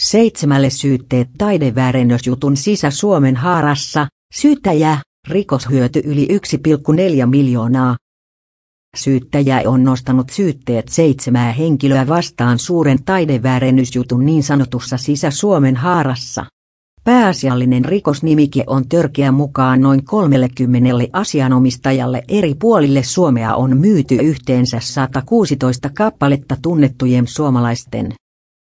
Seitsemälle syytteet taideväärennösjutun Sisä-Suomen haarassa, syyttäjä, rikoshyöty yli 1,4 miljoonaa. Syyttäjä on nostanut syytteet seitsemää henkilöä vastaan suuren taideväärennysjutun niin sanotussa Sisä-Suomen haarassa. Pääasiallinen rikosnimike on törkeä mukaan noin 30 asianomistajalle eri puolille Suomea on myyty yhteensä 116 kappaletta tunnettujen suomalaisten